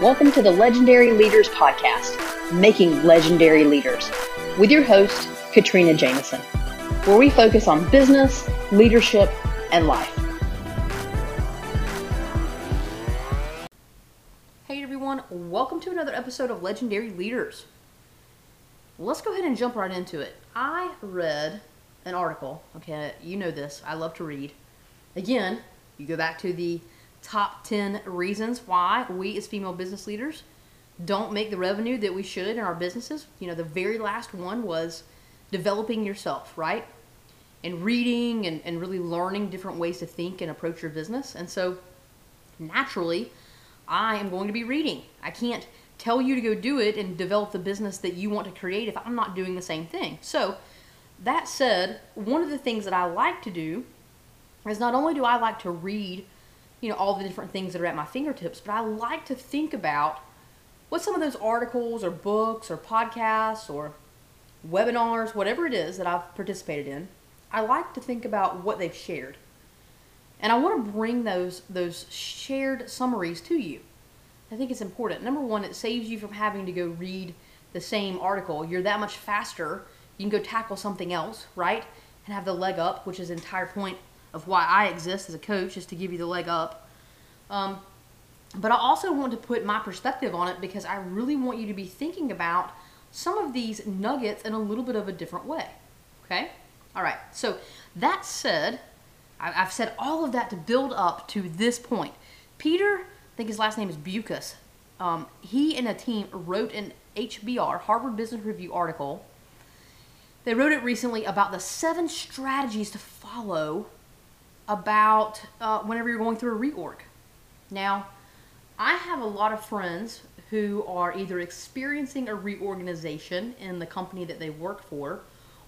Welcome to the Legendary Leaders Podcast, Making Legendary Leaders, with your host, Katrina Jameson, where we focus on business, leadership, and life. Hey everyone, welcome to another episode of Legendary Leaders. Let's go ahead and jump right into it. I read an article, okay, you know this, I love to read. Again, you go back to the top 10 reasons why we as female business leaders don't make the revenue that we should in our businesses. You know, the very last one was developing yourself, right? And reading and, and really learning different ways to think and approach your business. And so, naturally, I am going to be reading. I can't tell you to go do it and develop the business that you want to create if I'm not doing the same thing. So, that said, one of the things that I like to do is not only do I like to read you know, all the different things that are at my fingertips, but I like to think about what some of those articles or books or podcasts or webinars, whatever it is that I've participated in, I like to think about what they've shared. And I want to bring those those shared summaries to you. I think it's important. Number one, it saves you from having to go read the same article. You're that much faster. You can go tackle something else, right? And have the leg up, which is the entire point of why I exist as a coach is to give you the leg up. Um, but I also want to put my perspective on it because I really want you to be thinking about some of these nuggets in a little bit of a different way. Okay? All right. So that said, I've said all of that to build up to this point. Peter, I think his last name is Bucus. Um, he and a team wrote an HBR, Harvard Business Review article. They wrote it recently about the seven strategies to follow about uh, whenever you're going through a reorg. Now, I have a lot of friends who are either experiencing a reorganization in the company that they work for,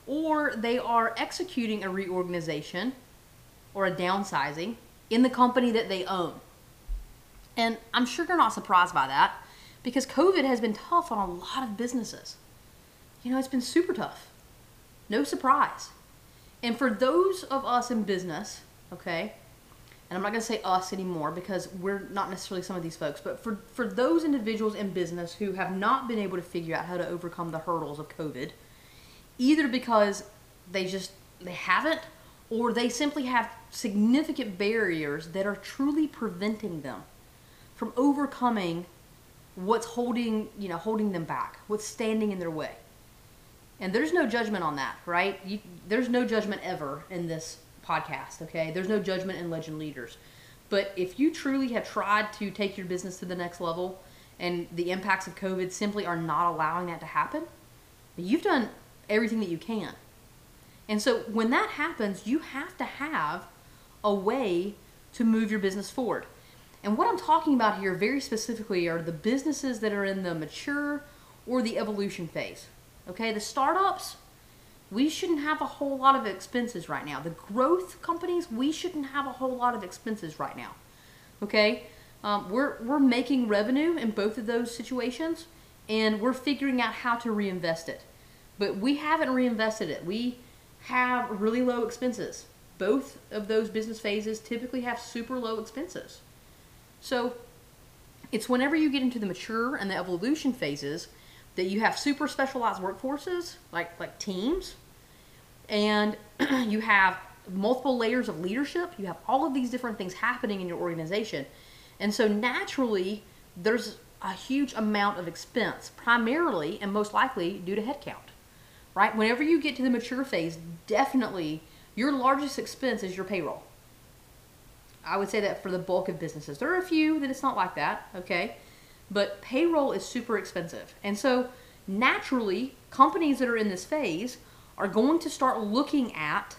or they are executing a reorganization or a downsizing in the company that they own. And I'm sure you're not surprised by that because COVID has been tough on a lot of businesses. You know, it's been super tough. No surprise. And for those of us in business okay? And I'm not going to say us anymore because we're not necessarily some of these folks, but for, for those individuals in business who have not been able to figure out how to overcome the hurdles of COVID, either because they just they haven't or they simply have significant barriers that are truly preventing them from overcoming what's holding, you know, holding them back, what's standing in their way. And there's no judgment on that, right? You, there's no judgment ever in this podcast, okay? There's no judgment in Legend Leaders. But if you truly have tried to take your business to the next level and the impacts of COVID simply are not allowing that to happen, you've done everything that you can. And so when that happens, you have to have a way to move your business forward. And what I'm talking about here very specifically are the businesses that are in the mature or the evolution phase. Okay, the startups, we shouldn't have a whole lot of expenses right now. The growth companies, we shouldn't have a whole lot of expenses right now. Okay? Um, we're, we're making revenue in both of those situations and we're figuring out how to reinvest it. But we haven't reinvested it. We have really low expenses. Both of those business phases typically have super low expenses. So it's whenever you get into the mature and the evolution phases that you have super specialized workforces, like like teams, and you have multiple layers of leadership. You have all of these different things happening in your organization, and so naturally there's a huge amount of expense, primarily and most likely due to headcount. Right? Whenever you get to the mature phase, definitely your largest expense is your payroll. I would say that for the bulk of businesses. There are a few that it's not like that, okay? But payroll is super expensive. And so naturally, companies that are in this phase are going to start looking at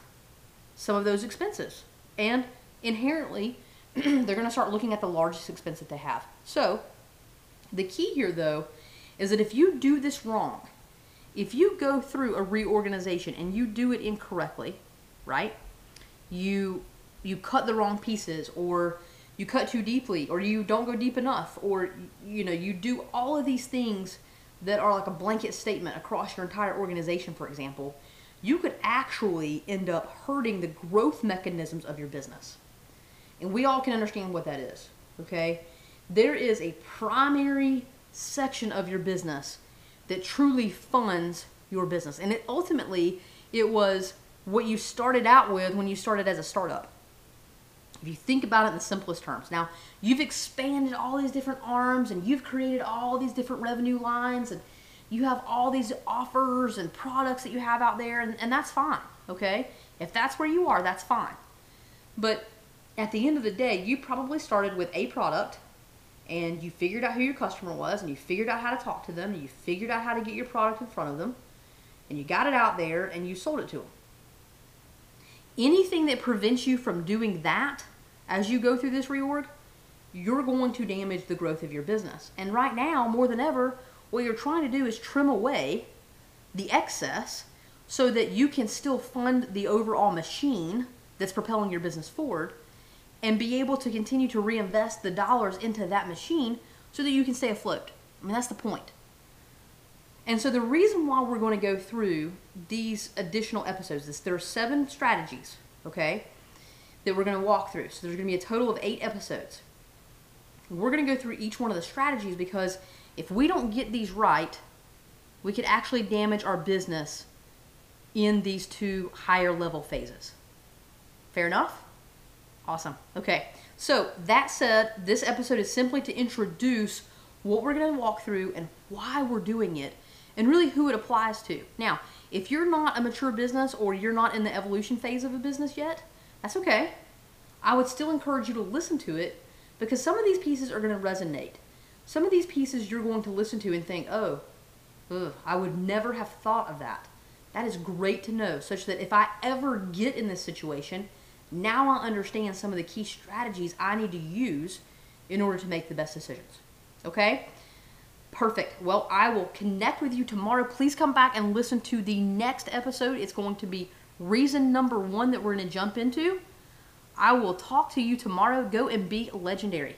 some of those expenses. And inherently, they're going to start looking at the largest expense that they have. So, the key here, though, is that if you do this wrong, if you go through a reorganization and you do it incorrectly, right? You you cut the wrong pieces or you cut too deeply or you don't go deep enough or you know you do all of these things that are like a blanket statement across your entire organization for example you could actually end up hurting the growth mechanisms of your business and we all can understand what that is okay there is a primary section of your business that truly funds your business. And it ultimately it was what you started out with when you started as a startup. If you think about it in the simplest terms. Now, you've expanded all these different arms and you've created all these different revenue lines and you have all these offers and products that you have out there, and, and that's fine, okay? If that's where you are, that's fine. But at the end of the day, you probably started with a product and you figured out who your customer was and you figured out how to talk to them and you figured out how to get your product in front of them and you got it out there and you sold it to them. Anything that prevents you from doing that as you go through this reorg, you're going to damage the growth of your business. And right now, more than ever, what you're trying to do is trim away the excess so that you can still fund the overall machine that's propelling your business forward and be able to continue to reinvest the dollars into that machine so that you can stay afloat. I mean, that's the point. And so the reason why we're going to go through these additional episodes is there are seven strategies, okay, that we're going to walk through. So there's going to be a total of eight episodes. We're going to go through each one of the strategies because if we don't get these right, we could actually damage our business in these two higher level phases. Fair enough? Awesome. Okay. So, that said, this episode is simply to introduce what we're going to walk through and why we're doing it and really who it applies to. Now, if you're not a mature business or you're not in the evolution phase of a business yet, that's okay. I would still encourage you to listen to it because some of these pieces are going to resonate. Some of these pieces you're going to listen to and think, oh, ugh, I would never have thought of that. That is great to know, such that if I ever get in this situation, now I understand some of the key strategies I need to use in order to make the best decisions. Okay? Perfect. Well, I will connect with you tomorrow. Please come back and listen to the next episode. It's going to be reason number one that we're going to jump into. I will talk to you tomorrow. Go and be legendary.